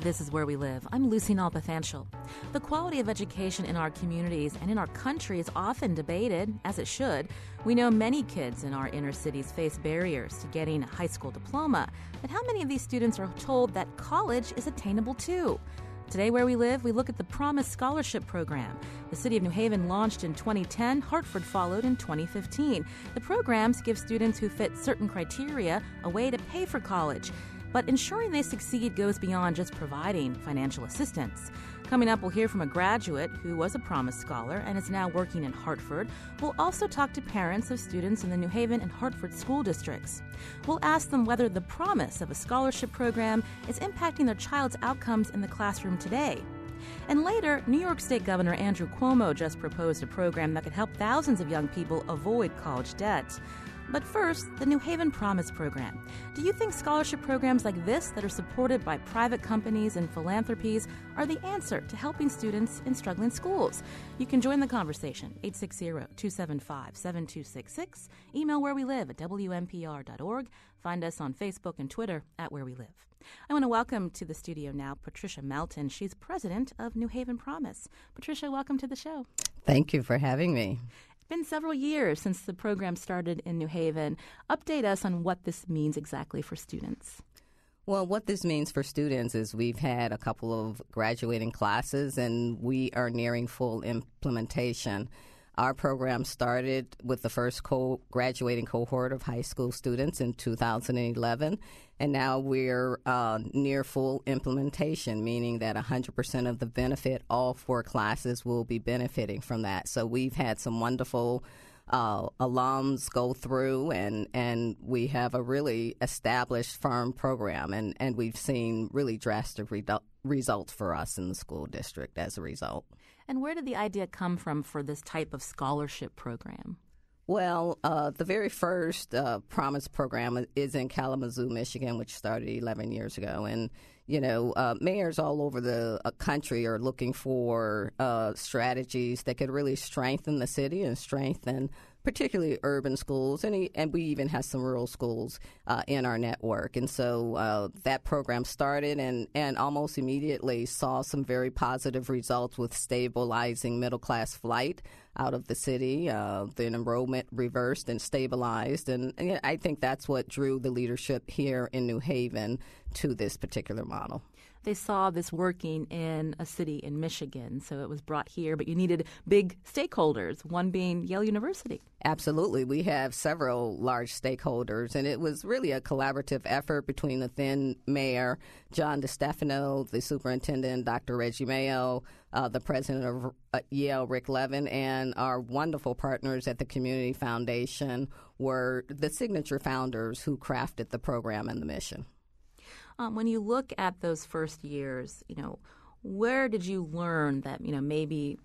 This is Where We Live. I'm Lucy Nalpathanchel. The quality of education in our communities and in our country is often debated, as it should. We know many kids in our inner cities face barriers to getting a high school diploma, but how many of these students are told that college is attainable too? Today, where we live, we look at the Promise Scholarship Program. The City of New Haven launched in 2010, Hartford followed in 2015. The programs give students who fit certain criteria a way to pay for college. But ensuring they succeed goes beyond just providing financial assistance. Coming up, we'll hear from a graduate who was a Promise Scholar and is now working in Hartford. We'll also talk to parents of students in the New Haven and Hartford school districts. We'll ask them whether the promise of a scholarship program is impacting their child's outcomes in the classroom today. And later, New York State Governor Andrew Cuomo just proposed a program that could help thousands of young people avoid college debt. But first, the New Haven Promise Program. Do you think scholarship programs like this, that are supported by private companies and philanthropies, are the answer to helping students in struggling schools? You can join the conversation 860 275 7266. Email where we live at WNPR.org. Find us on Facebook and Twitter at Where We Live. I want to welcome to the studio now Patricia Melton. She's president of New Haven Promise. Patricia, welcome to the show. Thank you for having me been several years since the program started in New Haven. Update us on what this means exactly for students. Well, what this means for students is we've had a couple of graduating classes and we are nearing full implementation. Our program started with the first co- graduating cohort of high school students in 2011, and now we're uh, near full implementation, meaning that 100% of the benefit, all four classes, will be benefiting from that. So we've had some wonderful uh, alums go through, and, and we have a really established, firm program, and, and we've seen really drastic results for us in the school district as a result. And where did the idea come from for this type of scholarship program? Well, uh, the very first uh, Promise program is in Kalamazoo, Michigan, which started 11 years ago. And, you know, uh, mayors all over the uh, country are looking for uh, strategies that could really strengthen the city and strengthen particularly urban schools, and, and we even have some rural schools uh, in our network. And so uh, that program started and, and almost immediately saw some very positive results with stabilizing middle class flight out of the city. Uh, the enrollment reversed and stabilized. And, and I think that's what drew the leadership here in New Haven to this particular model they saw this working in a city in Michigan. So it was brought here, but you needed big stakeholders, one being Yale University. Absolutely. We have several large stakeholders, and it was really a collaborative effort between the then mayor, John DeStefano, the superintendent, Dr. Reggie Mayo, uh, the president of uh, Yale, Rick Levin, and our wonderful partners at the Community Foundation were the signature founders who crafted the program and the mission. Um, when you look at those first years, you know, where did you learn that you know maybe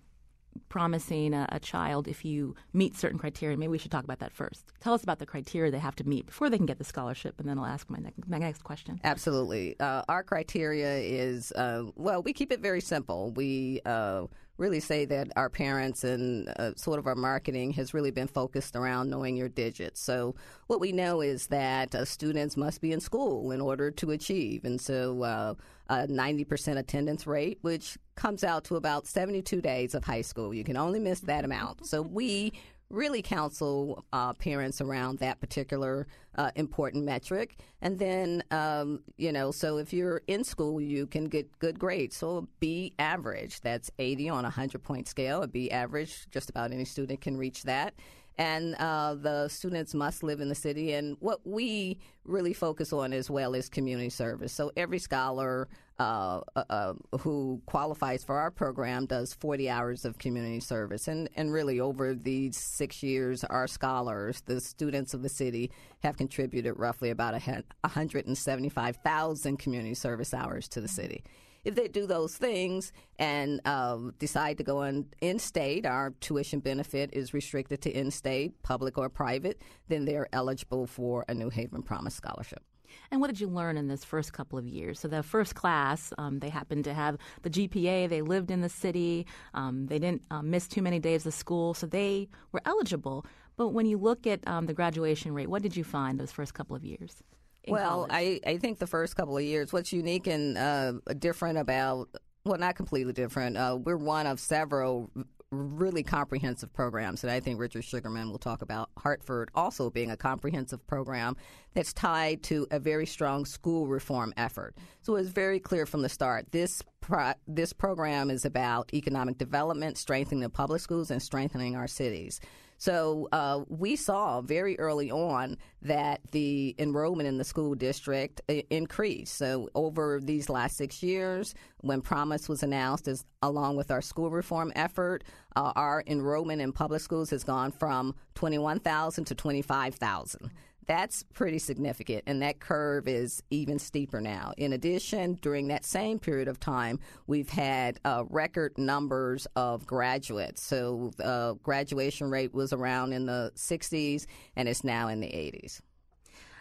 promising a, a, child if you meet certain criteria. Maybe we should talk about that first. Tell us about the criteria they have to meet before they can get the scholarship, and then I'll ask my, my next question. Absolutely. Uh, our criteria is uh, well, we keep it very simple. We uh, really say that our parents and uh, sort of our marketing has really been focused around knowing your digits. So what we know is that uh, students must be in school in order to achieve, and so uh, a 90% attendance rate, which comes out to about 72 days of high school. You can only miss that amount. So we really counsel uh, parents around that particular uh, important metric. And then, um, you know, so if you're in school, you can get good grades. So B average, that's 80 on a 100 point scale. A B average, just about any student can reach that and uh, the students must live in the city. And what we really focus on as well is community service. So every scholar uh, uh, uh who qualifies for our program does 40 hours of community service. And, and really, over these six years, our scholars, the students of the city, have contributed roughly about 175,000 community service hours to the city. If they do those things and uh, decide to go in, in state, our tuition benefit is restricted to in state, public or private, then they're eligible for a New Haven Promise Scholarship. And what did you learn in this first couple of years? So, the first class, um, they happened to have the GPA, they lived in the city, um, they didn't uh, miss too many days of school, so they were eligible. But when you look at um, the graduation rate, what did you find those first couple of years? Well, I, I think the first couple of years, what's unique and uh, different about well, not completely different. Uh, we're one of several really comprehensive programs that I think Richard Sugarman will talk about. Hartford also being a comprehensive program that's tied to a very strong school reform effort. So it's very clear from the start this pro- this program is about economic development, strengthening the public schools, and strengthening our cities. So uh, we saw very early on that the enrollment in the school district uh, increased. So over these last six years, when Promise was announced, as along with our school reform effort, uh, our enrollment in public schools has gone from 21,000 to 25,000 that's pretty significant, and that curve is even steeper now. In addition, during that same period of time, we've had uh, record numbers of graduates. So the uh, graduation rate was around in the 60s, and it's now in the 80s.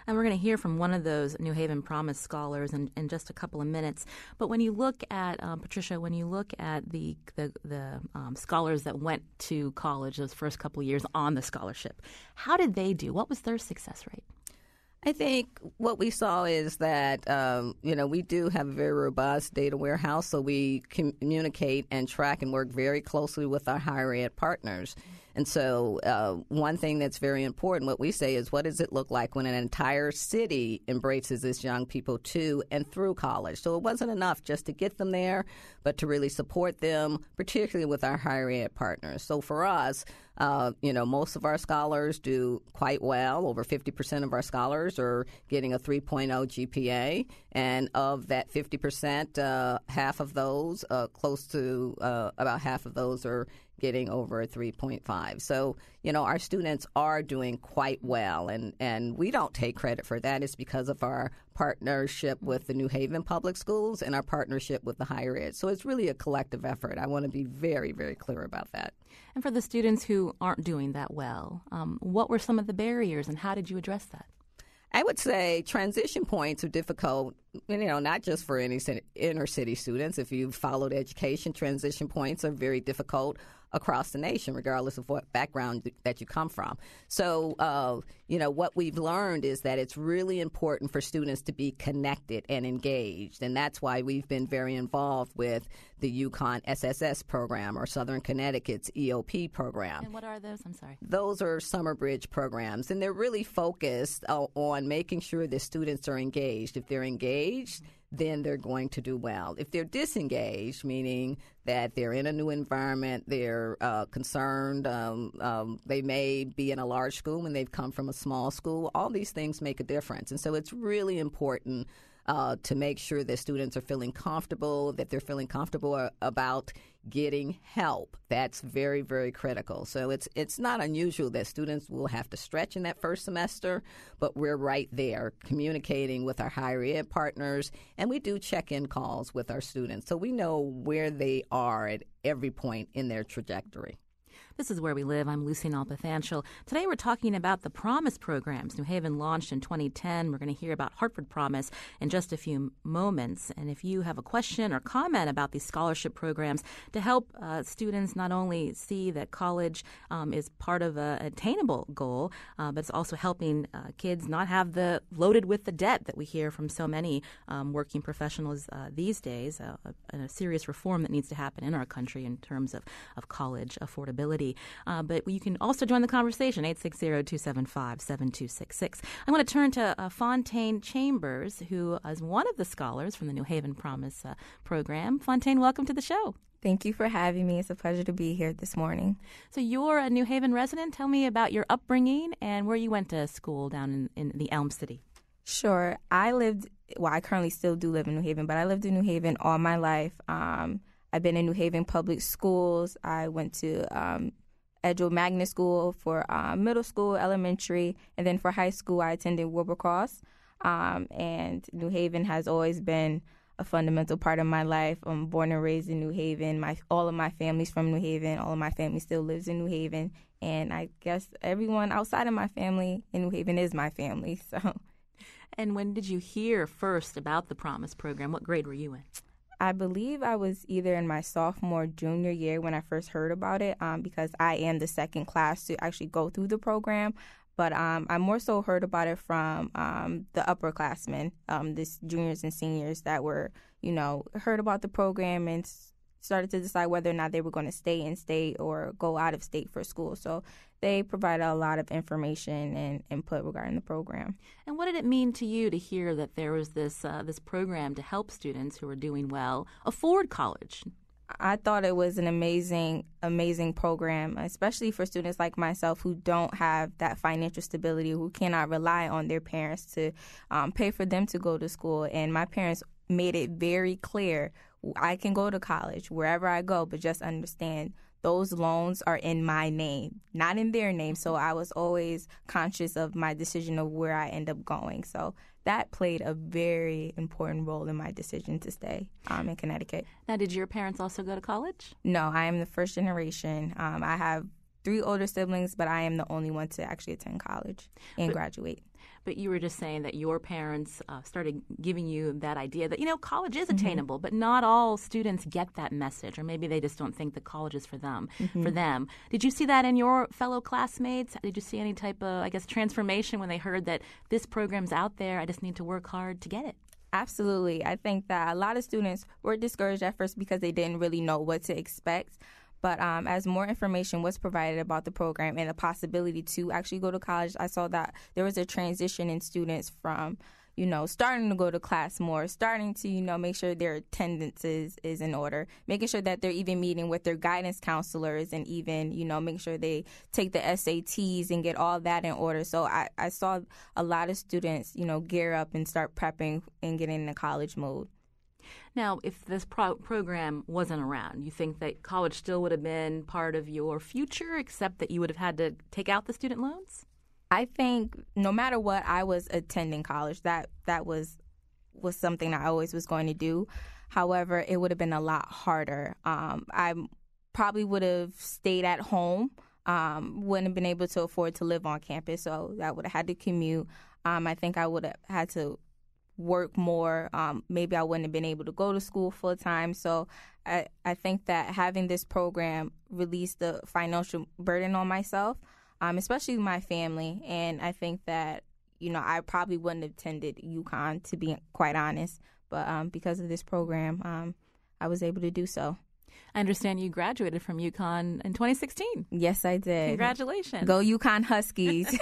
And we're going to hear from one of those New Haven Promise scholars in, in just a couple of minutes. But when you look at, um, Patricia, when you look at the, the, the um, scholars that went to college those first couple of years on the scholarship, how did they do? What was their success rate? I think what we saw is that um, you know we do have a very robust data warehouse, so we communicate and track and work very closely with our higher ed partners. And so, uh, one thing that's very important, what we say is, what does it look like when an entire city embraces these young people to and through college? So, it wasn't enough just to get them there, but to really support them, particularly with our higher ed partners. So, for us, uh, you know, most of our scholars do quite well. Over 50% of our scholars are getting a 3.0 GPA. And of that 50%, uh, half of those, uh, close to uh, about half of those, are getting over a 3.5. So, you know, our students are doing quite well, and, and we don't take credit for that. It's because of our partnership with the New Haven Public Schools and our partnership with the higher ed. So it's really a collective effort. I want to be very, very clear about that. And for the students who aren't doing that well, um, what were some of the barriers and how did you address that? I would say transition points are difficult, you know, not just for any inner city students. If you've followed education, transition points are very difficult across the nation, regardless of what background that you come from. So, uh, you know, what we've learned is that it's really important for students to be connected and engaged. And that's why we've been very involved with the UConn SSS program or Southern Connecticut's EOP program. And what are those? I'm sorry. Those are summer bridge programs, and they're really focused uh, on making sure that students are engaged. If they're engaged, then they're going to do well. If they're disengaged, meaning that they're in a new environment, they're uh, concerned, um, um, they may be in a large school and they've come from a small school, all these things make a difference. And so it's really important uh, to make sure that students are feeling comfortable, that they're feeling comfortable about getting help. That's very, very critical. So it's it's not unusual that students will have to stretch in that first semester, but we're right there communicating with our higher ed partners, and we do check-in calls with our students, so we know where they are at every point in their trajectory. This is Where We Live. I'm Lucy Nalpathanchel. Today we're talking about the Promise programs New Haven launched in 2010. We're going to hear about Hartford Promise in just a few moments. And if you have a question or comment about these scholarship programs to help uh, students not only see that college um, is part of an attainable goal, uh, but it's also helping uh, kids not have the loaded with the debt that we hear from so many um, working professionals uh, these days, uh, a, a serious reform that needs to happen in our country in terms of, of college affordability. Uh, but you can also join the conversation, 860-275-7266. I want to turn to uh, Fontaine Chambers, who is one of the scholars from the New Haven Promise uh, program. Fontaine, welcome to the show. Thank you for having me. It's a pleasure to be here this morning. So, you're a New Haven resident. Tell me about your upbringing and where you went to school down in, in the Elm City. Sure. I lived, well, I currently still do live in New Haven, but I lived in New Haven all my life. Um, I've been in New Haven public schools. I went to um, Edgewood Magnet School for um, middle school, elementary, and then for high school, I attended Wilbur Cross. Um, and New Haven has always been a fundamental part of my life. I'm born and raised in New Haven. My all of my family's from New Haven. All of my family still lives in New Haven, and I guess everyone outside of my family in New Haven is my family. So. And when did you hear first about the Promise program? What grade were you in? I believe I was either in my sophomore junior year when I first heard about it, um, because I am the second class to actually go through the program. But um, I more so heard about it from um, the upperclassmen, um, this juniors and seniors that were, you know, heard about the program and started to decide whether or not they were going to stay in state or go out of state for school. So they provided a lot of information and input regarding the program. And what did it mean to you to hear that there was this uh, this program to help students who are doing well afford college? I thought it was an amazing, amazing program, especially for students like myself who don't have that financial stability, who cannot rely on their parents to um, pay for them to go to school. And my parents made it very clear I can go to college wherever I go, but just understand those loans are in my name, not in their name. So I was always conscious of my decision of where I end up going. So that played a very important role in my decision to stay um, in Connecticut. Now, did your parents also go to college? No, I am the first generation. Um, I have three older siblings, but I am the only one to actually attend college and but, graduate. But you were just saying that your parents uh, started giving you that idea that, you know, college is mm-hmm. attainable, mm-hmm. but not all students get that message, or maybe they just don't think the college is for them. Mm-hmm. For them, did you see that in your fellow classmates? Did you see any type of, I guess, transformation when they heard that this program's out there? I just need to work hard to get it. Absolutely. I think that a lot of students were discouraged at first because they didn't really know what to expect. But um, as more information was provided about the program and the possibility to actually go to college, I saw that there was a transition in students from you know, starting to go to class more, starting to, you know, make sure their attendance is, is in order, making sure that they're even meeting with their guidance counselors and even, you know, make sure they take the SATs and get all that in order. So I, I saw a lot of students, you know, gear up and start prepping and getting in the college mode. Now, if this pro- program wasn't around, you think that college still would have been part of your future, except that you would have had to take out the student loans? I think no matter what, I was attending college. That that was was something I always was going to do. However, it would have been a lot harder. Um, I probably would have stayed at home. Um, wouldn't have been able to afford to live on campus, so I would have had to commute. Um, I think I would have had to work more. Um, maybe I wouldn't have been able to go to school full time. So I, I think that having this program released the financial burden on myself, um, especially my family. And I think that, you know, I probably wouldn't have attended UConn, to be quite honest. But um, because of this program, um, I was able to do so. I understand you graduated from UConn in 2016. Yes, I did. Congratulations. Go UConn Huskies.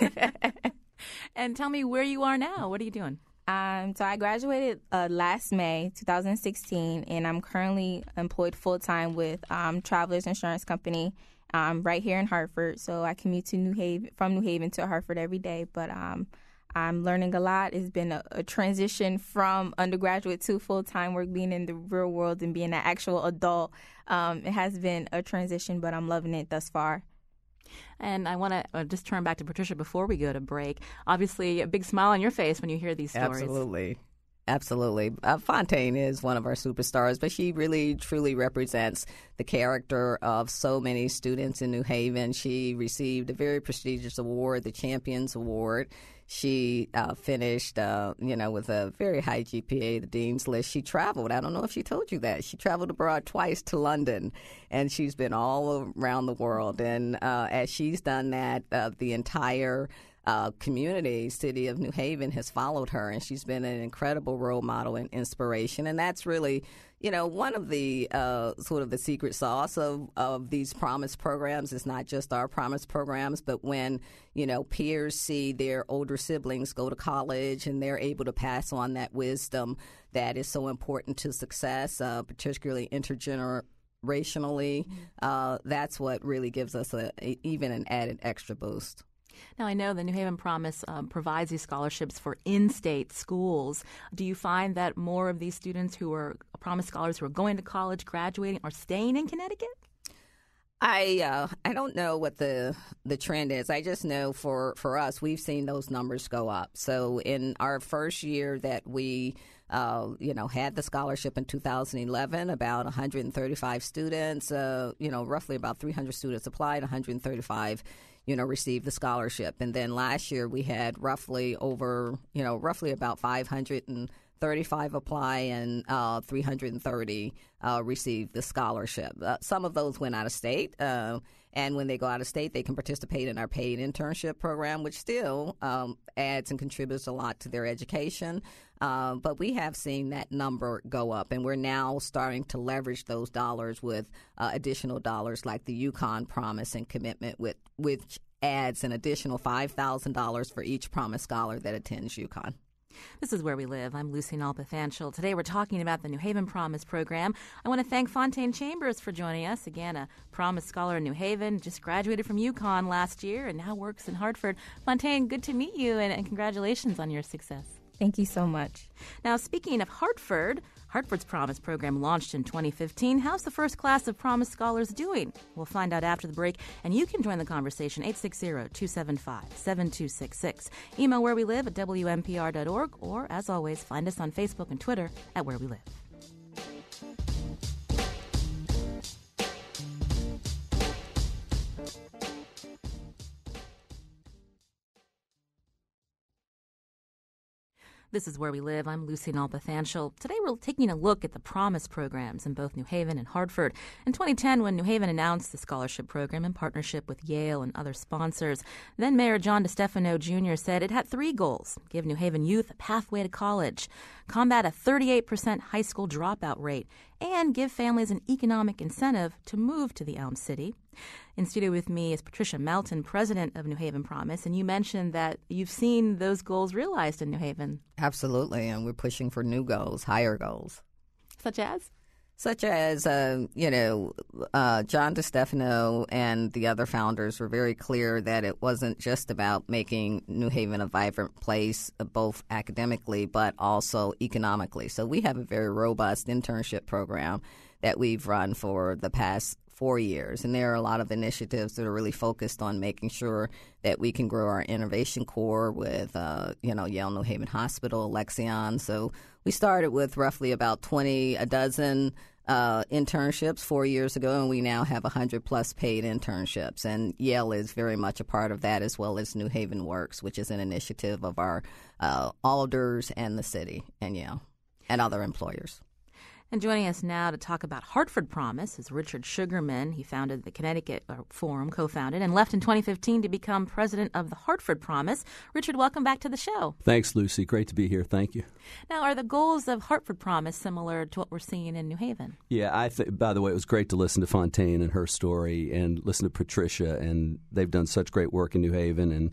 and tell me where you are now. What are you doing? Um, so I graduated uh, last May 2016, and I'm currently employed full time with um, Travelers Insurance Company um, right here in Hartford. So I commute to New Haven from New Haven to Hartford every day. But um, I'm learning a lot. It's been a, a transition from undergraduate to full time work, being in the real world and being an actual adult. Um, it has been a transition, but I'm loving it thus far. And I want to uh, just turn back to Patricia before we go to break. Obviously, a big smile on your face when you hear these stories. Absolutely. Absolutely. Uh, Fontaine is one of our superstars, but she really, truly represents the character of so many students in New Haven. She received a very prestigious award, the Champions Award. She uh, finished, uh, you know, with a very high GPA, the Dean's List. She traveled. I don't know if she told you that. She traveled abroad twice to London, and she's been all around the world. And uh, as she's done that, uh, the entire uh, community, city of New Haven, has followed her, and she's been an incredible role model and inspiration. And that's really you know, one of the uh, sort of the secret sauce of, of these promise programs It's not just our promise programs, but when, you know, peers see their older siblings go to college and they're able to pass on that wisdom that is so important to success, uh, particularly intergenerationally. Mm-hmm. Uh, that's what really gives us a, a, even an added extra boost. Now, I know the New Haven Promise um, provides these scholarships for in state schools. Do you find that more of these students who are Promise scholars who are going to college, graduating, are staying in Connecticut? I uh, I don't know what the the trend is. I just know for for us, we've seen those numbers go up. So in our first year that we uh, you know, had the scholarship in 2011. About 135 students, uh, you know, roughly about 300 students applied, 135 you know, received the scholarship. And then last year we had roughly over, you know, roughly about 535 apply and uh, 330 uh, receive the scholarship. Uh, some of those went out of state. Uh, and when they go out of state, they can participate in our paid internship program, which still um, adds and contributes a lot to their education. Uh, but we have seen that number go up, and we're now starting to leverage those dollars with uh, additional dollars like the UConn Promise and Commitment, with, which adds an additional $5,000 for each Promise Scholar that attends UConn. This is Where We Live. I'm Lucy Nalpathanchel. Today we're talking about the New Haven Promise program. I want to thank Fontaine Chambers for joining us. Again, a Promise Scholar in New Haven, just graduated from UConn last year and now works in Hartford. Fontaine, good to meet you and, and congratulations on your success. Thank you so much. Now, speaking of Hartford, Hartford's Promise program launched in 2015. How's the first class of Promise scholars doing? We'll find out after the break, and you can join the conversation 860 275 7266. Email where we live at WNPR.org, or as always, find us on Facebook and Twitter at Where We Live. This is Where We Live. I'm Lucy Nalpathanchel. Today we're taking a look at the Promise programs in both New Haven and Hartford. In 2010, when New Haven announced the scholarship program in partnership with Yale and other sponsors, then Mayor John DeStefano Jr. said it had three goals give New Haven youth a pathway to college, combat a 38% high school dropout rate, and give families an economic incentive to move to the Elm City. In studio with me is Patricia Melton, president of New Haven Promise, and you mentioned that you've seen those goals realized in New Haven. Absolutely, and we're pushing for new goals, higher goals. Such as? Such as, uh, you know, uh, John DeStefano and the other founders were very clear that it wasn't just about making New Haven a vibrant place, uh, both academically but also economically. So we have a very robust internship program that we've run for the past four years. And there are a lot of initiatives that are really focused on making sure that we can grow our innovation core with, uh, you know, Yale New Haven Hospital, Alexion. So we started with roughly about 20, a dozen uh, internships four years ago, and we now have 100 plus paid internships. And Yale is very much a part of that, as well as New Haven Works, which is an initiative of our uh, alders and the city and Yale and other employers. And joining us now to talk about Hartford Promise is Richard Sugarman. He founded the Connecticut uh, Forum, co founded, and left in 2015 to become president of the Hartford Promise. Richard, welcome back to the show. Thanks, Lucy. Great to be here. Thank you. Now, are the goals of Hartford Promise similar to what we're seeing in New Haven? Yeah, I think, by the way, it was great to listen to Fontaine and her story and listen to Patricia, and they've done such great work in New Haven. And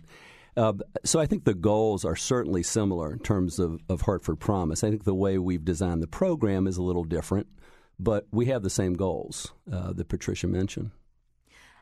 uh, so I think the goals are certainly similar in terms of, of Hartford Promise. I think the way we've designed the program is a little different, but we have the same goals uh, that Patricia mentioned.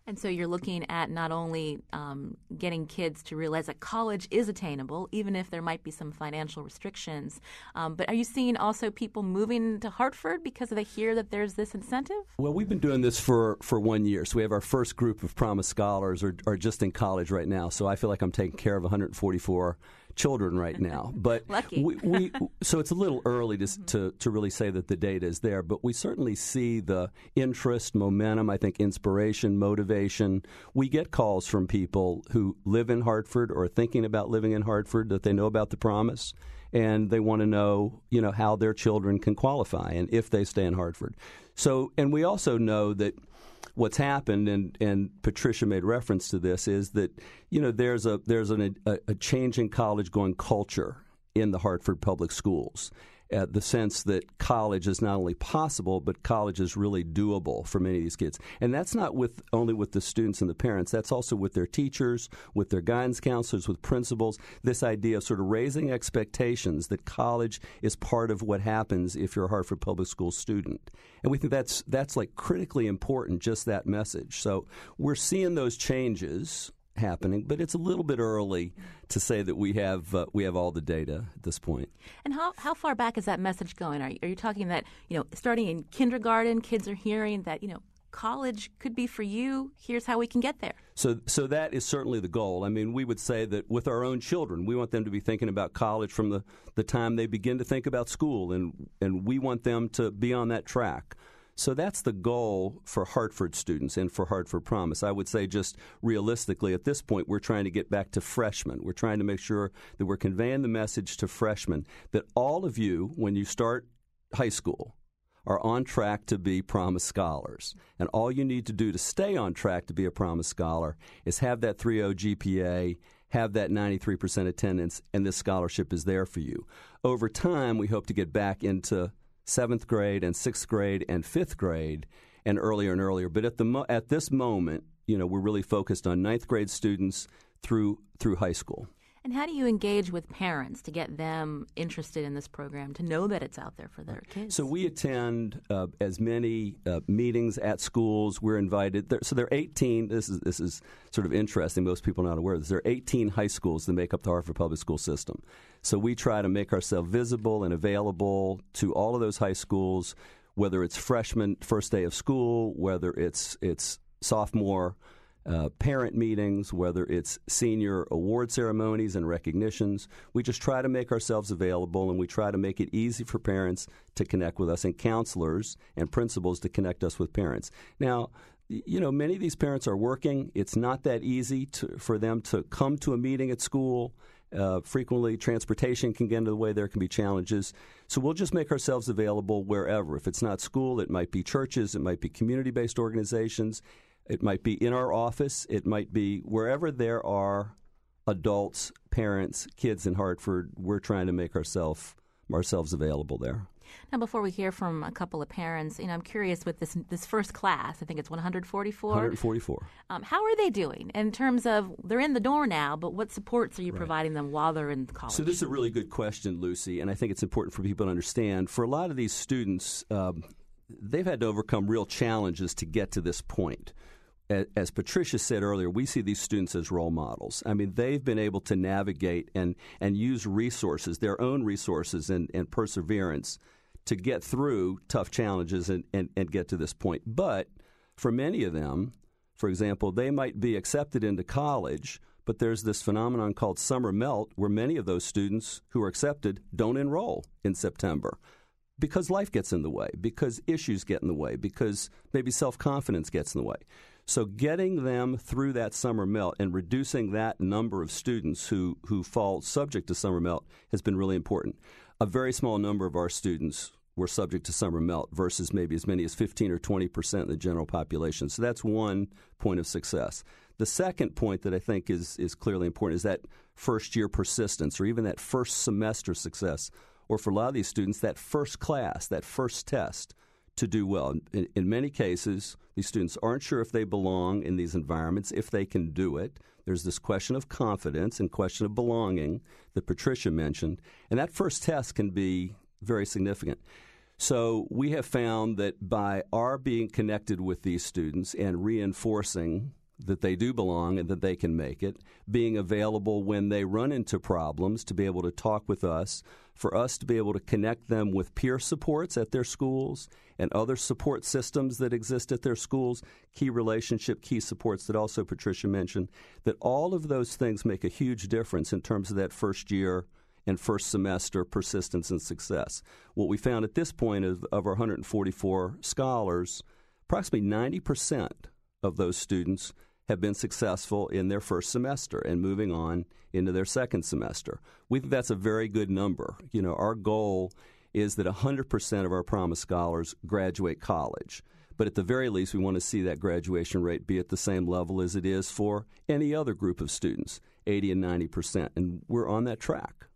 And so you're looking at not only um, getting kids to realize that college is attainable, even if there might be some financial restrictions, um, but are you seeing also people moving to Hartford because they hear that there's this incentive? Well, we've been doing this for, for one year. So we have our first group of Promise Scholars are, are just in college right now. So I feel like I'm taking care of 144 children right now. But Lucky. we, we, so it's a little early to, to, to really say that the data is there, but we certainly see the interest, momentum, I think inspiration, motivation. We get calls from people who live in Hartford or are thinking about living in Hartford that they know about the promise and they want to know, you know, how their children can qualify and if they stay in Hartford. So, and we also know that what's happened, and, and Patricia made reference to this, is that you know there's a there's an, a, a change in college going culture in the Hartford Public Schools, uh, the sense that college is not only possible, but college is really doable for many of these kids. And that's not with only with the students and the parents. That's also with their teachers, with their guidance counselors, with principals. This idea of sort of raising expectations that college is part of what happens if you're a Hartford Public School student. And we think that's that's like critically important. Just that message. So we're seeing those changes happening, but it's a little bit early to say that we have uh, we have all the data at this point. And how how far back is that message going? Are you, are you talking that you know starting in kindergarten, kids are hearing that you know college could be for you. Here's how we can get there. So, so that is certainly the goal. I mean, we would say that with our own children, we want them to be thinking about college from the, the time they begin to think about school, and, and we want them to be on that track. So that's the goal for Hartford students and for Hartford Promise. I would say, just realistically, at this point, we're trying to get back to freshmen. We're trying to make sure that we're conveying the message to freshmen that all of you, when you start high school, are on track to be Promise Scholars. And all you need to do to stay on track to be a Promise Scholar is have that 3.0 GPA, have that 93% attendance, and this scholarship is there for you. Over time, we hope to get back into seventh grade and sixth grade and fifth grade and earlier and earlier. But at the mo- at this moment, you know, we're really focused on ninth grade students through through high school. And how do you engage with parents to get them interested in this program, to know that it's out there for their kids? So we attend uh, as many uh, meetings at schools. We're invited. There, so there are 18. This is this is sort of interesting. Most people are not aware of this. There are 18 high schools that make up the Hartford Public School System. So we try to make ourselves visible and available to all of those high schools, whether it's freshman first day of school, whether it's it's sophomore uh, parent meetings, whether it's senior award ceremonies and recognitions. We just try to make ourselves available and we try to make it easy for parents to connect with us and counselors and principals to connect us with parents. Now, you know, many of these parents are working. It's not that easy to, for them to come to a meeting at school. Uh, frequently, transportation can get in the way. There can be challenges. So we'll just make ourselves available wherever. If it's not school, it might be churches, it might be community based organizations. It might be in our office. It might be wherever there are adults, parents, kids in Hartford. We're trying to make ourselves ourselves available there. Now, before we hear from a couple of parents, you know, I'm curious with this this first class. I think it's 144. 144. Um, how are they doing in terms of they're in the door now, but what supports are you Right. providing them while they're in college? So this is a really good question, Lucy, and I think it's important for people to understand. For a lot of these students, um, they've had to overcome real challenges to get to this point. As Patricia said earlier, we see these students as role models. I mean, they've been able to navigate and, and use resources, their own resources and, and perseverance to get through tough challenges and, and, and get to this point. But for many of them, for example, they might be accepted into college, but there's this phenomenon called summer melt where many of those students who are accepted don't enroll in September because life gets in the way, because issues get in the way, because maybe self confidence gets in the way. So, getting them through that summer melt and reducing that number of students who, who fall subject to summer melt has been really important. A very small number of our students were subject to summer melt versus maybe as many as 15 or 20 percent of the general population. So, that's one point of success. The second point that I think is, is clearly important is that first year persistence or even that first semester success or for a lot of these students, that first class, that first test to do well. In, in many cases, these students aren't sure if they belong in these environments, if they can do it. There's this question of confidence and question of belonging that Patricia mentioned, and that first test can be very significant. So we have found that by our being connected with these students and reinforcing that they do belong and that they can make it, being available when they run into problems to be able to talk with us, for us to be able to connect them with peer supports at their schools and other support systems that exist at their schools, key relationship, key supports that also Patricia mentioned, that all of those things make a huge difference in terms of that first year and first semester persistence and success. What we found at this point of, of our 144 scholars, approximately 90% of those students have been successful in their first semester and moving on into their second semester. We think that's a very good number. You know, our goal is that 100% of our Promise scholars graduate college. But at the very least, we want to see that graduation rate be at the same level as it is for any other group of students, 80 and 90%. And we're on that track.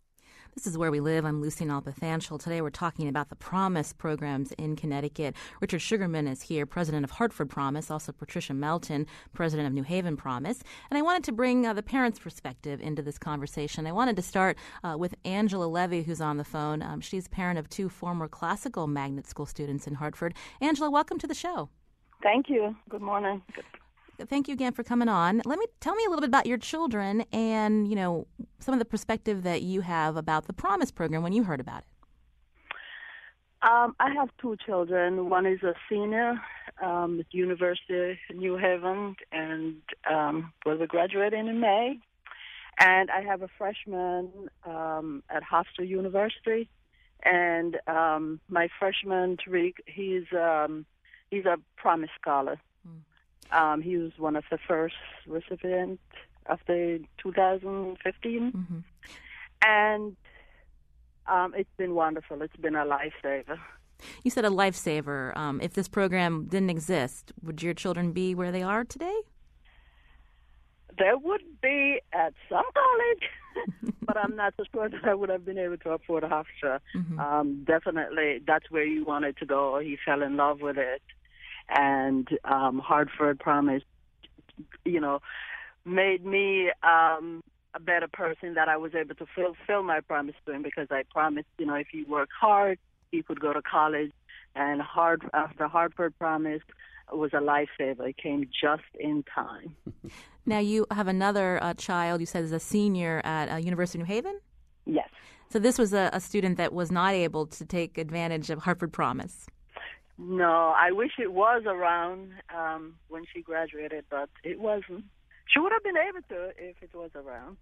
This is Where We Live. I'm Lucy Nalpathanchel. Today we're talking about the Promise programs in Connecticut. Richard Sugarman is here, president of Hartford Promise, also Patricia Melton, president of New Haven Promise. And I wanted to bring uh, the parents' perspective into this conversation. I wanted to start uh, with Angela Levy, who's on the phone. Um, she's parent of two former classical magnet school students in Hartford. Angela, welcome to the show. Thank you. Good morning. Thank you again for coming on. Let me tell me a little bit about your children and, you know, some of the perspective that you have about the Promise program when you heard about it. Um, I have two children. One is a senior um, at University of New Haven, and um, be graduating in May. And I have a freshman um, at Hofstra University, and um, my freshman Tariq, he's um, he's a Promise Scholar. Um, he was one of the first recipients of the 2015, mm-hmm. and um, it's been wonderful. It's been a lifesaver. You said a lifesaver. Um, if this program didn't exist, would your children be where they are today? There would be at some college, but I'm not so sure that I would have been able to afford Hofstra. Mm-hmm. Um, definitely, that's where you wanted to go. He fell in love with it, and um, Hartford Promise, you know, made me um, a better person that I was able to fulfill my promise to him because I promised, you know, if he worked hard, he could go to college. And hard after Hartford Promise was a lifesaver. It came just in time. now you have another uh, child. You said is a senior at uh, University of New Haven. Yes. So this was a, a student that was not able to take advantage of Hartford Promise. No, I wish it was around um, when she graduated, but it wasn't. She would have been able to if it was around.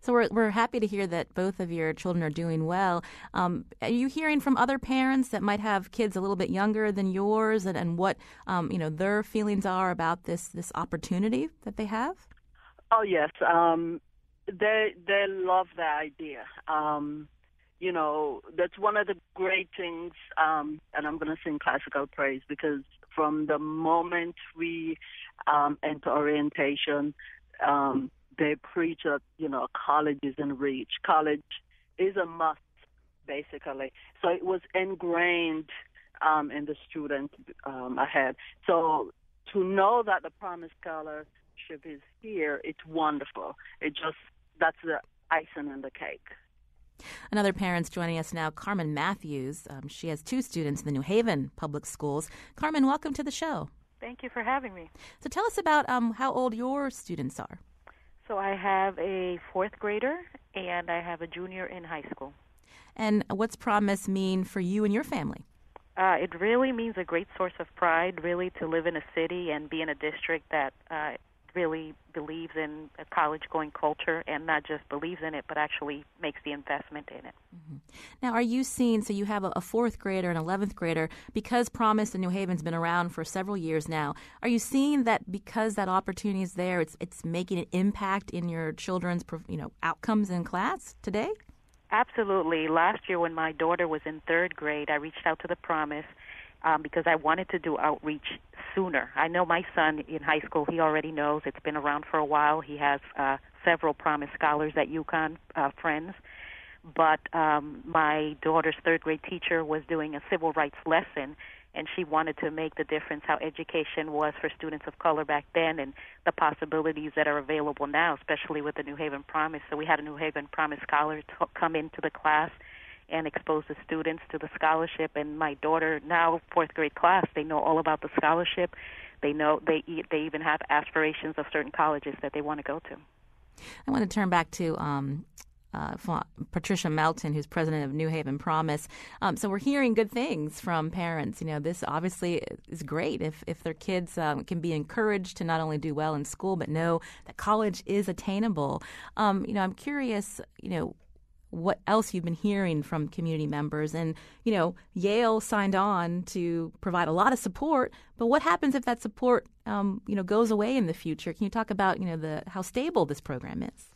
So we're we're happy to hear that both of your children are doing well. Um, are you hearing from other parents that might have kids a little bit younger than yours, and, and what um, you know their feelings are about this this opportunity that they have? Oh yes, um, they they love the idea. Um, you know that's one of the great things, um, and I'm going to sing classical praise because from the moment we um, enter orientation, um, they preach that you know college is in reach. College is a must, basically. So it was ingrained um, in the student um, ahead. So to know that the Promise Scholarship is here, it's wonderful. It just that's the icing on the cake. Another parent's joining us now, Carmen Matthews. Um, she has two students in the New Haven Public Schools. Carmen, welcome to the show. Thank you for having me. So tell us about um, how old your students are. So I have a fourth grader and I have a junior in high school. And what's Promise mean for you and your family? Uh, it really means a great source of pride, really, to live in a city and be in a district that uh, really believes in a college going culture and not just believes in it, but actually makes the investment in it. Mm-hmm. Now, are you seeing, so you have a, fourth grader and 11th grader, because Promise in New Haven's been around for several years now, are you seeing that because that opportunity is there, it's, it's making an impact in your children's you know, outcomes in class today? Absolutely. Last year, when my daughter was in third grade, I reached out to the Promise um, because I wanted to do outreach sooner. I know my son in high school, he already knows. It's been around for a while. He has uh, several Promise Scholars at UConn uh, friends. But um, my daughter's third grade teacher was doing a civil rights lesson, and she wanted to make the difference how education was for students of color back then and the possibilities that are available now, especially with the New Haven Promise. So we had a New Haven Promise scholar to come into the class and expose the students to the scholarship. And my daughter, now fourth grade class, they know all about the scholarship. They know they they even have aspirations of certain colleges that they want to go to. I want to turn back to um, uh, Patricia Melton, who's president of New Haven Promise. Um, so we're hearing good things from parents. You know, this obviously is great if if their kids um, can be encouraged to not only do well in school but know that college is attainable. Um, you know, I'm curious. You know, what else you've been hearing from community members. And, you know, Yale signed on to provide a lot of support, but what happens if that support, um, you know, goes away in the future? Can you talk about, you know, the how stable this program is?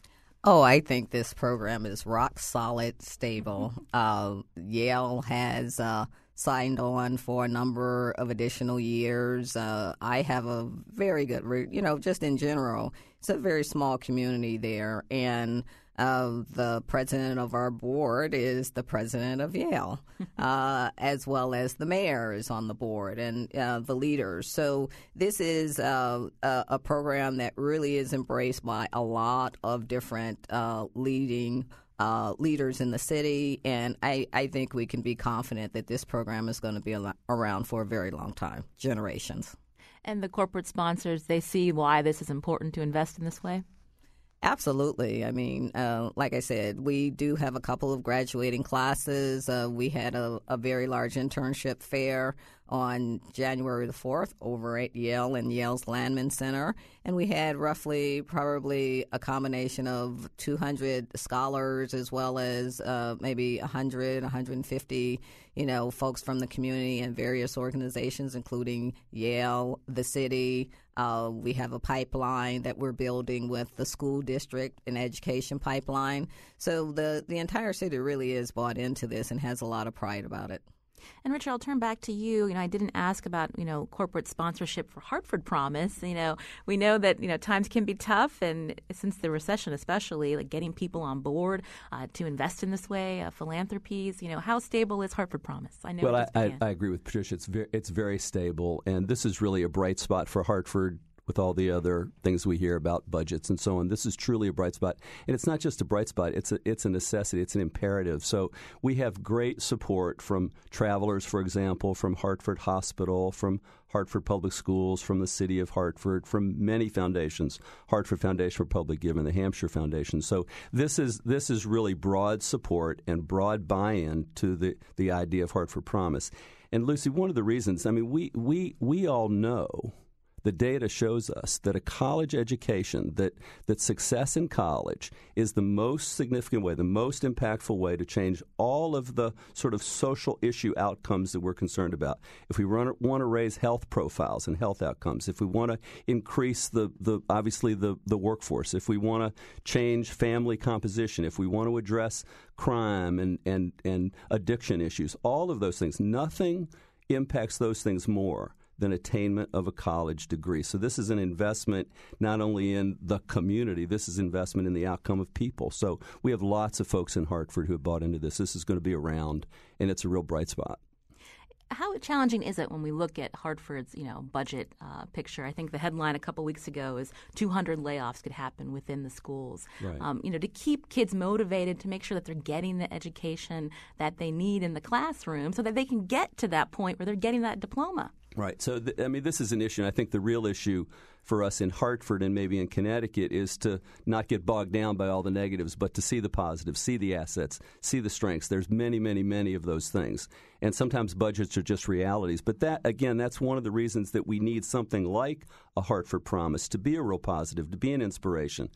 Oh, I think this program is rock solid, stable. Uh, Yale has uh, signed on for a number of additional years. Uh, I have a very good you know, just in general. It's a very small community there, and uh, the president of our board is the president of Yale, uh, as well as the mayor is on the board and uh, the leaders. So this is uh, a, a, program that really is embraced by a lot of different uh, leading. Uh, leaders in the city, and I, I think we can be confident that this program is going to be around for a very long time, generations. And the corporate sponsors, they see why this is important to invest in this way? Absolutely. I mean, uh, like I said, we do have a couple of graduating classes. Uh, we had a, a, very large internship fair on January the 4th over at Yale and Yale's Lanman Center. And we had roughly, probably a combination of 200 scholars as well as uh, maybe 100, 150, you know, folks from the community and various organizations, including Yale, the city. Uh, we have a pipeline that we're building with the school district and education pipeline. So the, the entire city really is bought into this and has a lot of pride about it. And Richard, I'll turn back to you. You know, I didn't ask about you know corporate sponsorship for Hartford Promise. You know, we know that you know times can be tough, and since the recession, especially, like getting people on board uh, to invest in this way, uh, philanthropies. You know, how stable is Hartford Promise? I know. Well, I, I, I, agree with Patricia. It's very, it's very stable, and this is really a bright spot for Hartford with all the other things we hear about budgets and so on. This is truly a bright spot, and it's not just a bright spot; it's a it's a necessity, it's an imperative. So we have great support from travelers, for example, from Hartford Hospital, from Hartford Public Schools, from the City of Hartford, from many foundations, Hartford Foundation for Public Giving, the Hampshire Foundation. So this is this is really broad support and broad buy-in to the the idea of Hartford Promise. And Lucy, one of the reasons, I mean, we we we all know the data shows us that a college education, that, that success in college is the most significant way, the most impactful way to change all of the sort of social issue outcomes that we're concerned about. If we run, want to raise health profiles and health outcomes, if we want to increase the, the obviously the, the workforce, if we want to change family composition, if we want to address crime and, and, and addiction issues, all of those things, nothing impacts those things more than attainment of a college degree. So this is an investment not only in the community, this is investment in the outcome of people. So we have lots of folks in Hartford who have bought into this. This is going to be around, and it's a real bright spot. How challenging is it when we look at Hartford's, you know, budget uh, picture? I think the headline a couple weeks ago is 200 layoffs could happen within the schools. Right. Um, you know, to keep kids motivated, to make sure that they're getting the education that they need in the classroom, so that they can get to that point where they're getting that diploma. Right. So, th- I mean, this is an issue. I think the real issue for us in Hartford and maybe in Connecticut is to not get bogged down by all the negatives, but to see the positives, see the assets, see the strengths. There's many, many, many of those things. And sometimes budgets are just realities. But that, again, that's one of the reasons that we need something like a Hartford Promise to be a real positive, to be an inspiration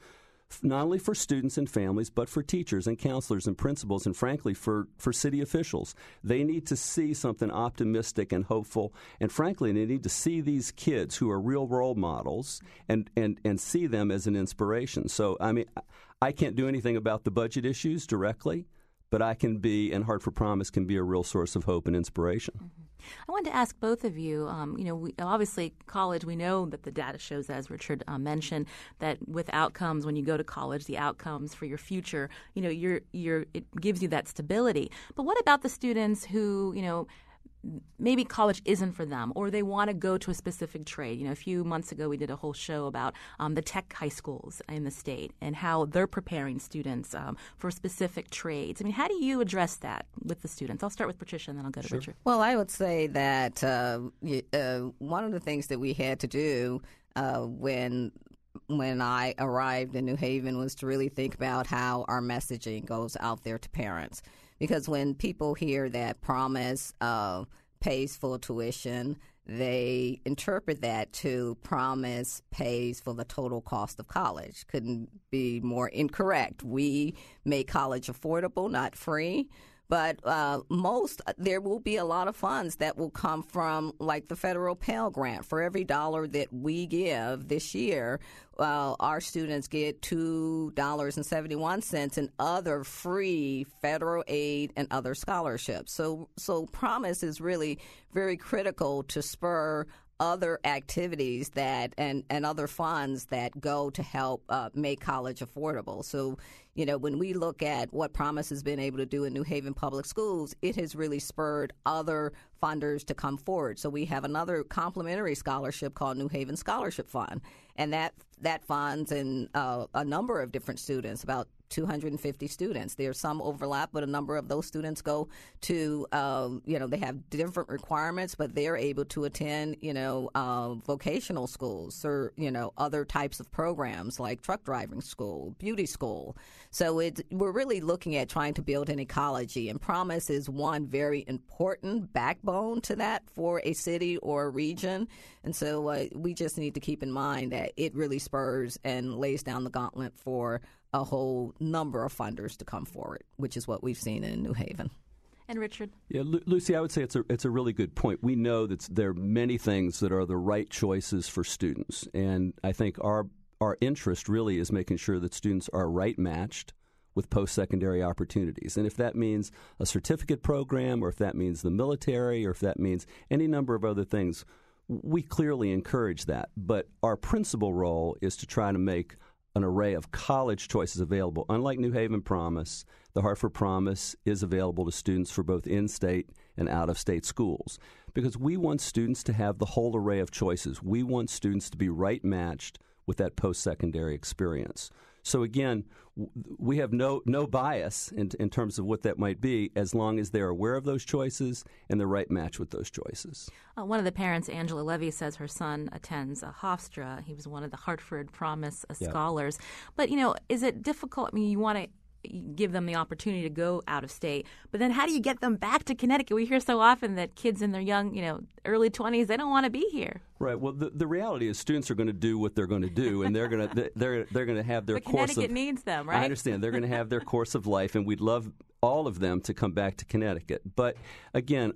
not only for students and families, but for teachers and counselors and principals, and frankly, for, for city officials. They need to see something optimistic and hopeful, and frankly, they need to see these kids who are real role models and, and, and see them as an inspiration. So, I mean, I can't do anything about the budget issues directly, but I can be, and Hartford Promise can be a real source of hope and inspiration. Mm-hmm. I wanted to ask both of you. Um, you know, we, obviously, college. We know that the data shows, as Richard uh, mentioned, that with outcomes when you go to college, the outcomes for your future. You know, you're you're it gives you that stability. But what about the students who you know maybe college isn't for them or they want to go to a specific trade. You know, a few months ago we did a whole show about um, the tech high schools in the state and how they're preparing students um, for specific trades. I mean, how do you address that with the students? I'll start with Patricia and then I'll go to sure. Richard. Well, I would say that uh, uh, one of the things that we had to do uh, when when I arrived in New Haven was to really think about how our messaging goes out there to parents because when people hear that promise uh, pays full tuition, they interpret that to promise pays for the total cost of college. Couldn't be more incorrect. We make college affordable, not free. But uh, most, there will be a lot of funds that will come from, like the federal Pell Grant. For every dollar that we give this year, uh, our students get $2.71 in other free federal aid and other scholarships. So, so Promise is really very critical to spur other activities that and, and other funds that go to help uh, make college affordable. So, you know, when we look at what Promise has been able to do in New Haven Public Schools, it has really spurred other funders to come forward. So we have another complementary scholarship called New Haven Scholarship Fund, and that that funds and uh, a number of different students, about 250 students. There's some overlap, but a number of those students go to, um, you know, they have different requirements, but they're able to attend, you know, uh, vocational schools or, you know, other types of programs like truck driving school, beauty school. So it, we're really looking at trying to build an ecology, and Promise is one very important backbone to that for a city or a region. And so uh, we just need to keep in mind that it really spurs and lays down the gauntlet for a whole number of funders to come forward, which is what we've seen in New Haven. And Richard? Yeah, Lu- Lucy, I would say it's a it's a really good point. We know that there are many things that are the right choices for students, and I think our our interest really is making sure that students are right matched with post secondary opportunities. And if that means a certificate program, or if that means the military, or if that means any number of other things, we clearly encourage that. But our principal role is to try to make an array of college choices available. Unlike New Haven Promise, the Hartford Promise is available to students for both in state and out of state schools because we want students to have the whole array of choices. We want students to be right matched with that post secondary experience. So again, we have no no bias in, in terms of what that might be, as long as they're aware of those choices and the right match with those choices. Uh, one of the parents, Angela Levy, says her son attends uh, Hofstra. He was one of the Hartford Promise uh, scholars. But you know, is it difficult? I mean, you want to give them the opportunity to go out of state. But then how do you get them back to Connecticut? We hear so often that kids in their young, you know, early 20s, they don't want to be here. Right. Well, the, the reality is students are going to do what they're going to do and they're going to they're they're going to have their but course Connecticut of needs them, right? I understand. They're going to have their course of life and we'd love all of them to come back to Connecticut. But again,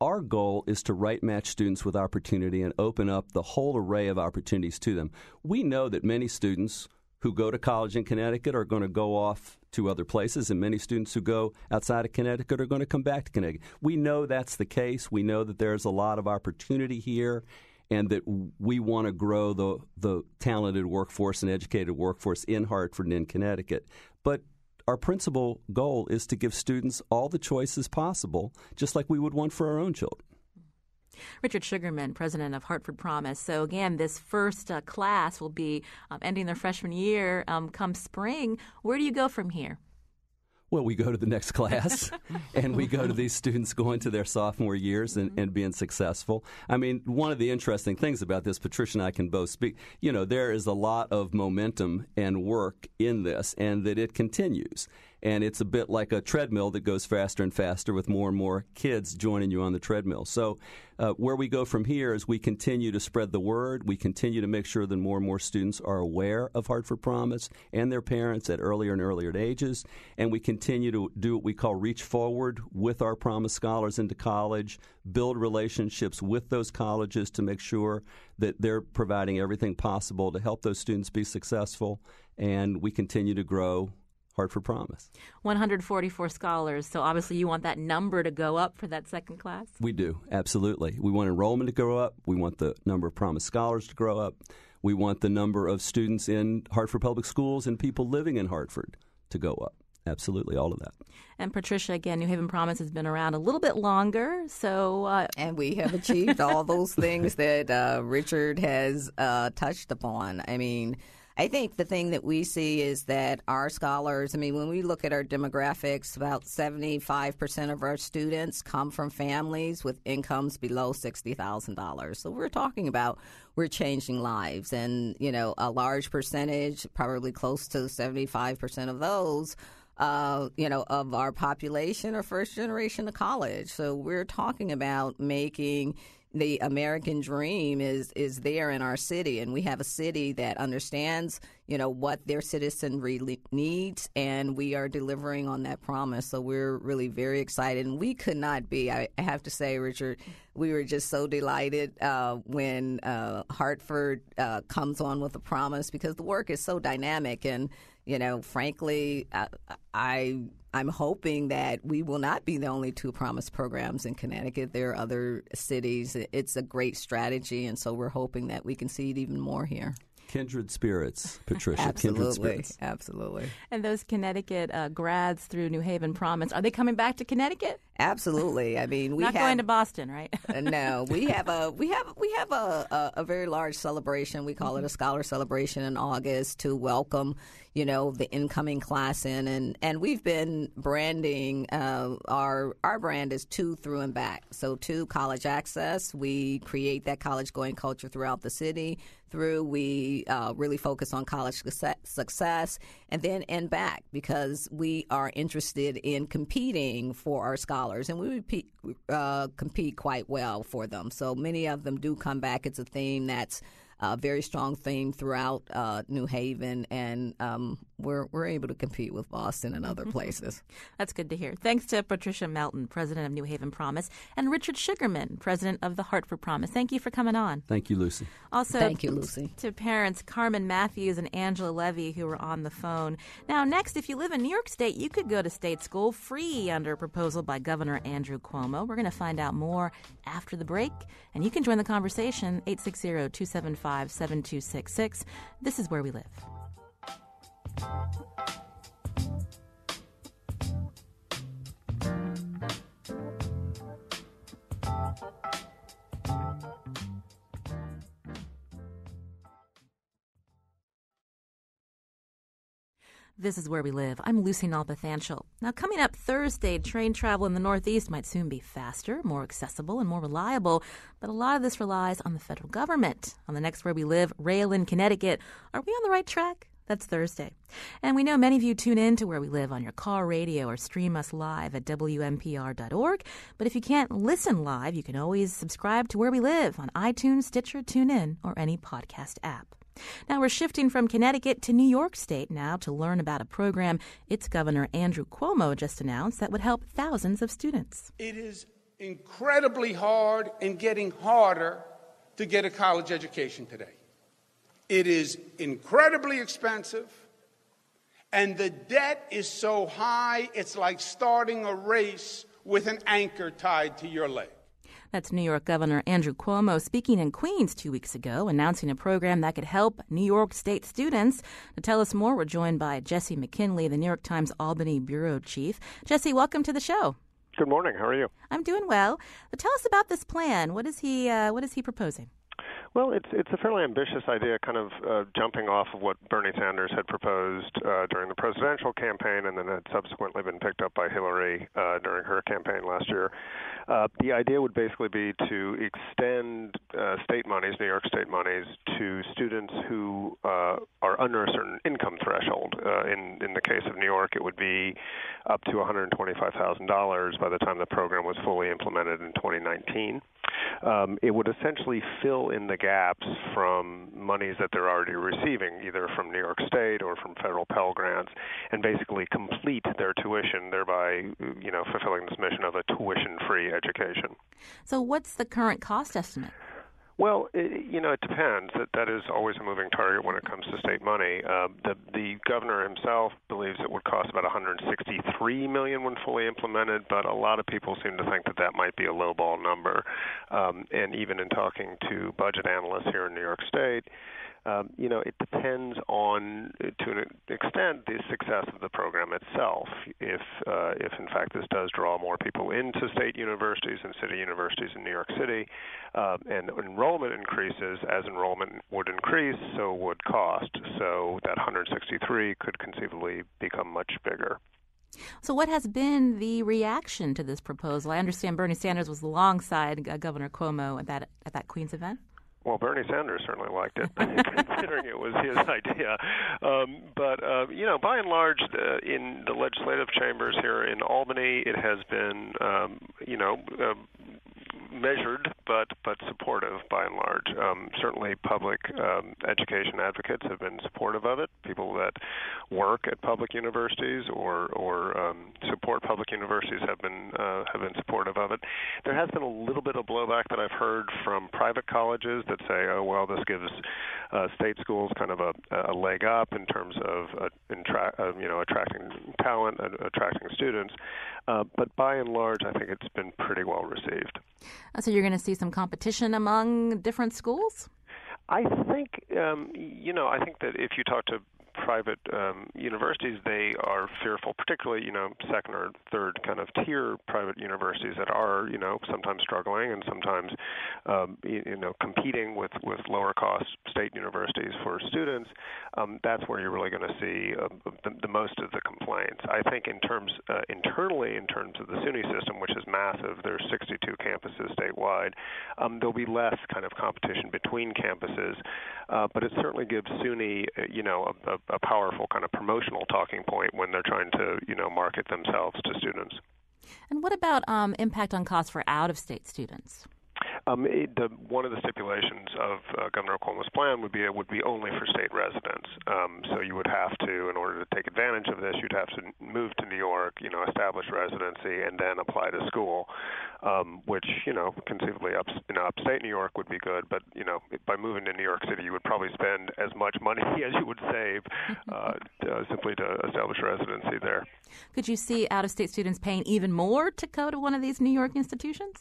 our goal is to right match students with opportunity and open up the whole array of opportunities to them. We know that many students who go to college in Connecticut are going to go off to other places, and many students who go outside of Connecticut are going to come back to Connecticut. We know that's the case. We know that there's a lot of opportunity here, and that we want to grow the the talented workforce and educated workforce in Hartford and in Connecticut. But our principal goal is to give students all the choices possible, just like we would want for our own children. Richard Sugarman, president of Hartford Promise. So, again, this first uh, class will be um, ending their freshman year um, come spring. Where do you go from here? Well, we go to the next class and we go to these students going to their sophomore years and, and, being successful. I mean, one of the interesting things about this, Patricia and I can both speak, you know, there is a lot of momentum and work in this and that it continues and it's a bit like a treadmill that goes faster and faster with more and more kids joining you on the treadmill. So, uh, where we go from here is we continue to spread the word. We continue to make sure that more and more students are aware of Hartford Promise and their parents at earlier and earlier ages, and we continue to do what we call reach forward with our Promise scholars into college, build relationships with those colleges to make sure that they're providing everything possible to help those students be successful, and we continue to grow Hartford Promise. 144 scholars. So obviously, you want that number to go up for that second class? We do, absolutely. We want enrollment to grow up. We want the number of Promise scholars to grow up. We want the number of students in Hartford Public Schools and people living in Hartford to go up. Absolutely, all of that. And Patricia, again, New Haven Promise has been around a little bit longer, so uh, and we have achieved all those things that uh, Richard has uh, touched upon. I mean, I think the thing that we see is that our scholars, I mean, when we look at our demographics, about 75% of our students come from families with incomes below $60,000. So we're talking about we're changing lives. And, you know, a large percentage, probably close to 75% of those, uh, you know, of our population are first generation to college. So we're talking about making the American dream is is there in our city, and we have a city that understands, you know, what their citizenry really needs, and we are delivering on that promise. So we're really very excited, and we could not be. I, have to say, Richard, we were just so delighted uh, when uh, Hartford uh, comes on with a promise because the work is so dynamic, and you know, frankly, I, I I'm hoping that we will not be the only two promise programs in Connecticut. There are other cities. It's a great strategy, and so we're hoping that we can see it even more here. Kindred spirits, Patricia. absolutely, Kindred spirits. absolutely. And those Connecticut uh, grads through New Haven Promise, are they coming back to Connecticut? Absolutely. I mean, we not have, going to Boston, right? Uh, no, we have a we have we have a, a, a very large celebration. We call mm-hmm. it a scholar celebration in August to welcome you know, the incoming class in, and and we've been branding uh, our our brand is to through and back. So to college access, we create that college going culture throughout the city. Through we uh, really focus on college success, and then and back because we are interested in competing for our scholars, and we repeat, uh, compete quite well for them. So many of them do come back. It's a theme that's a very strong theme throughout uh, New Haven, and um, we're we're able to compete with Boston and other places. That's good to hear. Thanks to Patricia Melton, president of New Haven Promise, and Richard Sugarman, president of the Hartford Promise. Thank you for coming on. Thank you, Lucy. Also, thank you, Lucy. To parents Carmen Matthews and Angela Levy, who were on the phone. Now, next, if you live in New York State, you could go to state school free under a proposal by Governor Andrew Cuomo. We're going to find out more after the break, and you can join the conversation 860 275 7266. This is where we live. This is where we live. I'm Lucy Nalpathanchel. Now, coming up Thursday, train travel in the Northeast might soon be faster, more accessible, and more reliable, but a lot of this relies on the federal government. On the next Where We Live, rail in Connecticut. Are we on the right track? That's Thursday. And we know many of you tune in to Where We Live on your car radio or stream us live at WNPR.org. But if you can't listen live, you can always subscribe to Where We Live on iTunes, Stitcher, TuneIn, or any podcast app. Now we're shifting from Connecticut to New York State now to learn about a program its Governor Andrew Cuomo just announced that would help thousands of students. It is incredibly hard and getting harder to get a college education today. It is incredibly expensive, and the debt is so high, it's like starting a race with an anchor tied to your leg. That's New York Governor Andrew Cuomo speaking in Queens two weeks ago, announcing a program that could help New York State students. To tell us more, we're joined by Jesse McKinley, the New York Times Albany bureau chief. Jesse, welcome to the show. Good morning. How are you? I'm doing well. But tell us about this plan. What is he? Uh, what is he proposing? Well, it's it's a fairly ambitious idea, kind of uh, jumping off of what Bernie Sanders had proposed uh, during the presidential campaign, and then had subsequently been picked up by Hillary uh, during her campaign last year. Uh, the idea would basically be to extend uh, state monies, New York state monies, to students who uh, are under a certain income threshold. Uh, in in the case of New York, it would be up to $125,000 by the time the program was fully implemented in 2019. Um, it would essentially fill in the gaps from monies that they're already receiving, either from New York State or from federal Pell grants, and basically complete their tuition, thereby, you know, fulfilling this mission of a tuition-free education. So, what's the current cost estimate? Well, it, you know, it depends. That that is always a moving target when it comes to state money. Uh, the the governor himself believes it would cost about 163 million when fully implemented, but a lot of people seem to think that that might be a lowball number. Um, and even in talking to budget analysts here in New York State, um, you know, it depends on, to an extent, the success of the program itself. If, uh, if in fact this does draw more people into state universities and city universities in New York City, uh, and enrollment increases, as enrollment would increase, so would cost. So that 163 could conceivably become much bigger. So, what has been the reaction to this proposal? I understand Bernie Sanders was alongside Governor Cuomo at that at that Queens event. Well, Bernie Sanders certainly liked it, considering it was his idea. Um, but uh, you know, by and large, uh, in the legislative chambers here in Albany, it has been, um, you know, uh, measured but but supportive by and large. Um, certainly, public um, education advocates have been supportive of it. People that work at public universities or or um, support public universities have been uh, have been supportive of it. There has been a little bit of blowback that I've heard from private colleges that say, "Oh well, this gives uh, state schools kind of a, a leg up in terms of uh, intra- uh, you know attracting talent, and attracting students." Uh, but by and large, I think it's been pretty well received. Uh, so you're going to see some competition among different schools? I think um, you know. I think that if you talk to private um, universities, they are fearful, particularly you know second or third kind of tier private universities that are you know sometimes struggling and sometimes um, you, know competing with with lower cost state universities for students. Um, that's where you're really going to see uh, the, the most of the complaints. I think in terms uh, internally, in terms of the SUNY system, which is massive, there's 62 campuses statewide. Um, there'll be less kind of competition between campuses, uh, but it certainly gives SUNY, uh, you know, a, a, a powerful kind of promotional talking point when they're trying to, you know, market themselves to students. And what about um, impact on costs for out-of-state students? Um, it, the, one of the stipulations of uh, Governor Cuomo's plan would be it would be only for state residents. Um, so you would have to, in order to take advantage of this, you'd have to move to New York, you know, establish residency, and then apply to school. Um, which you know, conceivably, up, in upstate New York would be good, but you know, by moving to New York City, you would probably spend as much money as you would save uh, to, simply to establish residency there. Could you see out-of-state students paying even more to go to one of these New York institutions?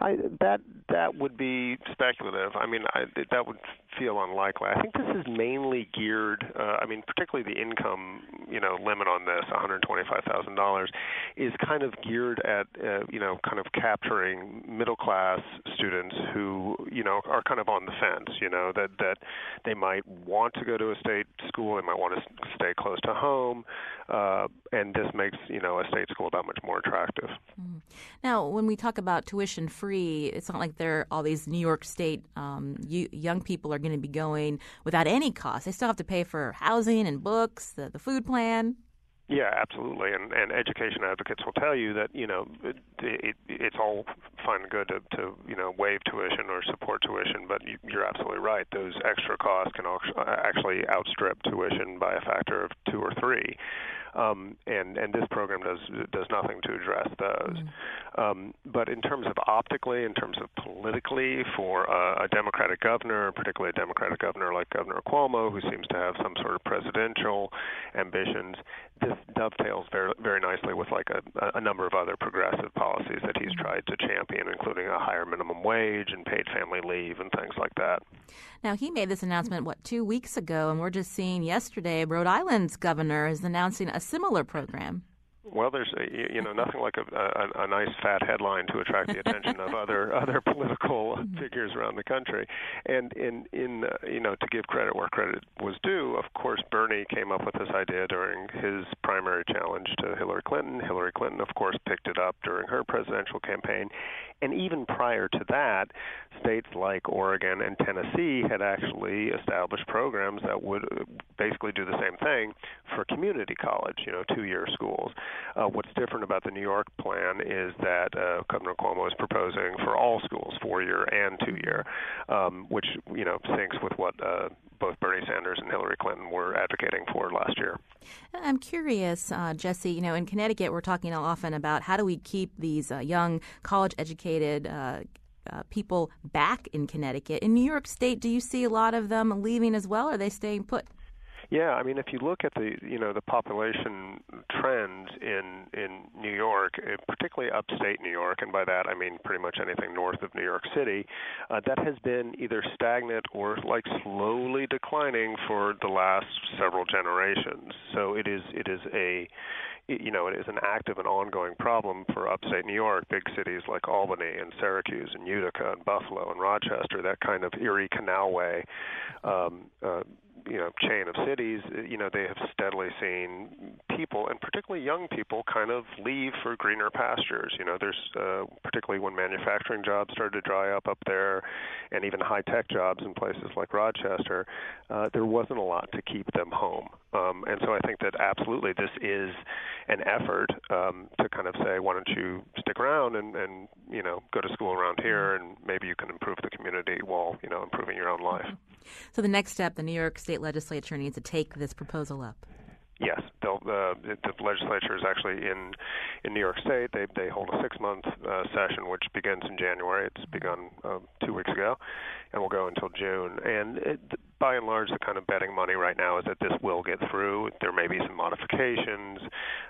I, that that would be speculative. I mean, I, that would feel unlikely. I think this is mainly geared. Uh, I mean, particularly the income, you know, limit on this, one hundred twenty-five thousand dollars, is kind of geared at, uh, you know, kind of capturing middle-class students who, you know, are kind of on the fence. You know, that that they might want to go to a state school, they might want to stay close to home, uh, and this makes, you know, a state school that much more attractive. Mm. Now, when we talk about tuition free free. It's not like there are all these New York State um, you, young people are going to be going without any cost. They still have to pay for housing and books, the, the food plan. Yeah, absolutely, and and education advocates will tell you that you know it, it, it's all fine and good to, to you know waive tuition or support tuition, but you, you're absolutely right. Those extra costs can actually outstrip tuition by a factor of two or three um, and and this program does does nothing to address those. Mm-hmm. Um, but in terms of optically, in terms of politically, for a, a Democratic governor, particularly a Democratic governor like Governor Cuomo, who seems to have some sort of presidential ambitions, this dovetails very very nicely with like a, a number of other progressive policies that he's mm-hmm. tried to champion, including a higher minimum wage and paid family leave and things like that. Now he made this announcement what two weeks ago, and we're just seeing yesterday Rhode Island's governor is announcing a similar program. Well, there's you know nothing like a, a, a nice fat headline to attract the attention of other other political mm-hmm. figures around the country, and in in uh, you know to give credit where credit was due, of course Bernie came up with this idea during his primary challenge to Hillary Clinton. Hillary Clinton, of course, picked it up during her presidential campaign, and even prior to that, states like Oregon and Tennessee had actually established programs that would uh, basically do the same thing for community college, you know, two-year schools. Uh, what's different about the New York plan is that uh, Governor Cuomo is proposing for all schools, four-year and two-year, um, which you know syncs with what uh, both Bernie Sanders and Hillary Clinton were advocating for last year. I'm curious, uh, Jesse. You know, in Connecticut, we're talking often about how do we keep these uh, young college-educated uh, uh, people back in Connecticut. In New York State, do you see a lot of them leaving as well? Or are they staying put? Yeah, I mean, if you look at the you know the population trends in in New York, eh, particularly upstate New York, and by that I mean pretty much anything north of New York City, uh, that has been either stagnant or like slowly declining for the last several generations. So it is it is a you know, it is an active and ongoing problem for upstate New York, big cities like Albany and Syracuse and Utica and Buffalo and Rochester, that kind of Erie Canalway um, uh, you know chain of cities, uh, you know they have steadily seen people, and particularly young people, kind of leave for greener pastures. You know, there's uh, particularly when manufacturing jobs started to dry up up there, and even high tech jobs in places like Rochester, uh, there wasn't a lot to keep them home. Um, and so I think that absolutely this is an effort um, to kind of say, why don't you stick around and, and you know go to school around here, and maybe you can improve the community while you know improving your own life. So the next step, the New York State Legislature needs to take this proposal up. Yes, uh, the, the legislature is actually in in New York State. They they hold a six month uh, session which begins in January. It's begun uh, two weeks ago, and will go until June. And it, by and large, the kind of betting money right now is that this will get through. There may be some modifications.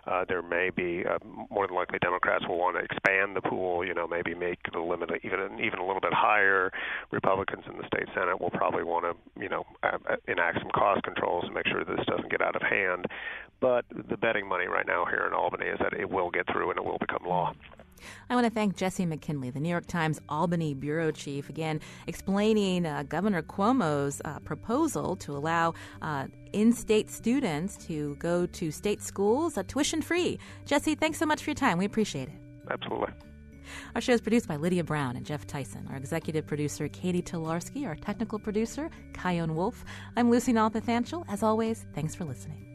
Uh, there may be uh, more than likely Democrats will want to expand the pool. You know, maybe make the limit even even a little bit higher. Republicans in the state senate will probably want to you know enact some cost controls to make sure this doesn't get out of hand. But the betting money right now here in Albany is that it will get through and it will become law. I want to thank Jesse McKinley, the New York Times Albany bureau chief, again explaining uh, Governor Cuomo's uh, proposal to allow uh, in state students to go to state schools uh, tuition free. Jesse, thanks so much for your time. We appreciate it. Absolutely. Our show is produced by Lydia Brown and Jeff Tyson. Our executive producer, Katie Tolarski. Our technical producer, Kyone Wolf. I'm Lucy Nalpathanchel. As always, thanks for listening.